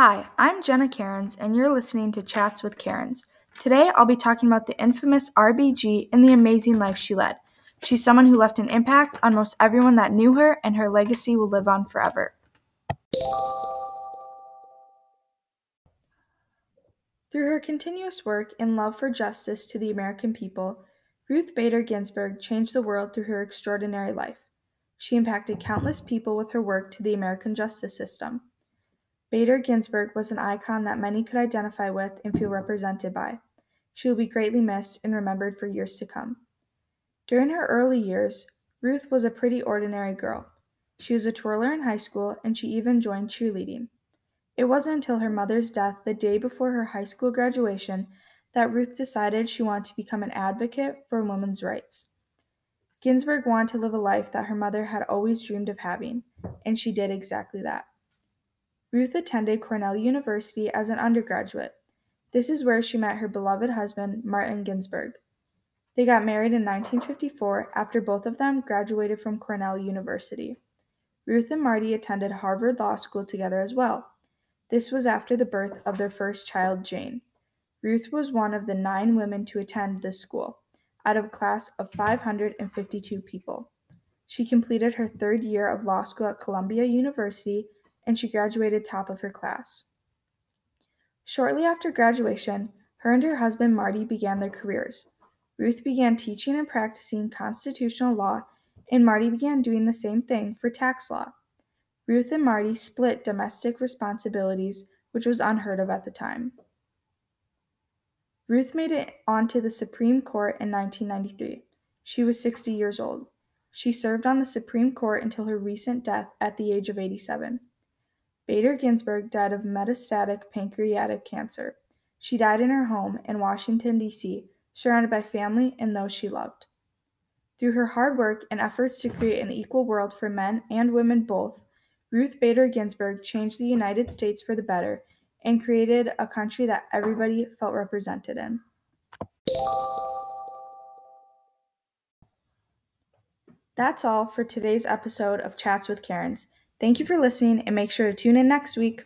Hi, I'm Jenna Cairns, and you're listening to Chats with Cairns. Today, I'll be talking about the infamous RBG and the amazing life she led. She's someone who left an impact on most everyone that knew her, and her legacy will live on forever. Through her continuous work and love for justice to the American people, Ruth Bader Ginsburg changed the world through her extraordinary life. She impacted countless people with her work to the American justice system. Bader Ginsburg was an icon that many could identify with and feel represented by. She will be greatly missed and remembered for years to come. During her early years, Ruth was a pretty ordinary girl. She was a twirler in high school and she even joined cheerleading. It wasn't until her mother's death the day before her high school graduation that Ruth decided she wanted to become an advocate for women's rights. Ginsburg wanted to live a life that her mother had always dreamed of having, and she did exactly that. Ruth attended Cornell University as an undergraduate. This is where she met her beloved husband, Martin Ginsburg. They got married in 1954 after both of them graduated from Cornell University. Ruth and Marty attended Harvard Law School together as well. This was after the birth of their first child, Jane. Ruth was one of the nine women to attend this school, out of a class of 552 people. She completed her third year of law school at Columbia University and she graduated top of her class. Shortly after graduation, her and her husband Marty began their careers. Ruth began teaching and practicing constitutional law, and Marty began doing the same thing for tax law. Ruth and Marty split domestic responsibilities, which was unheard of at the time. Ruth made it onto the Supreme Court in 1993. She was 60 years old. She served on the Supreme Court until her recent death at the age of 87. Bader Ginsburg died of metastatic pancreatic cancer. She died in her home in Washington, D.C., surrounded by family and those she loved. Through her hard work and efforts to create an equal world for men and women both, Ruth Bader Ginsburg changed the United States for the better and created a country that everybody felt represented in. That's all for today's episode of Chats with Cairns. Thank you for listening and make sure to tune in next week.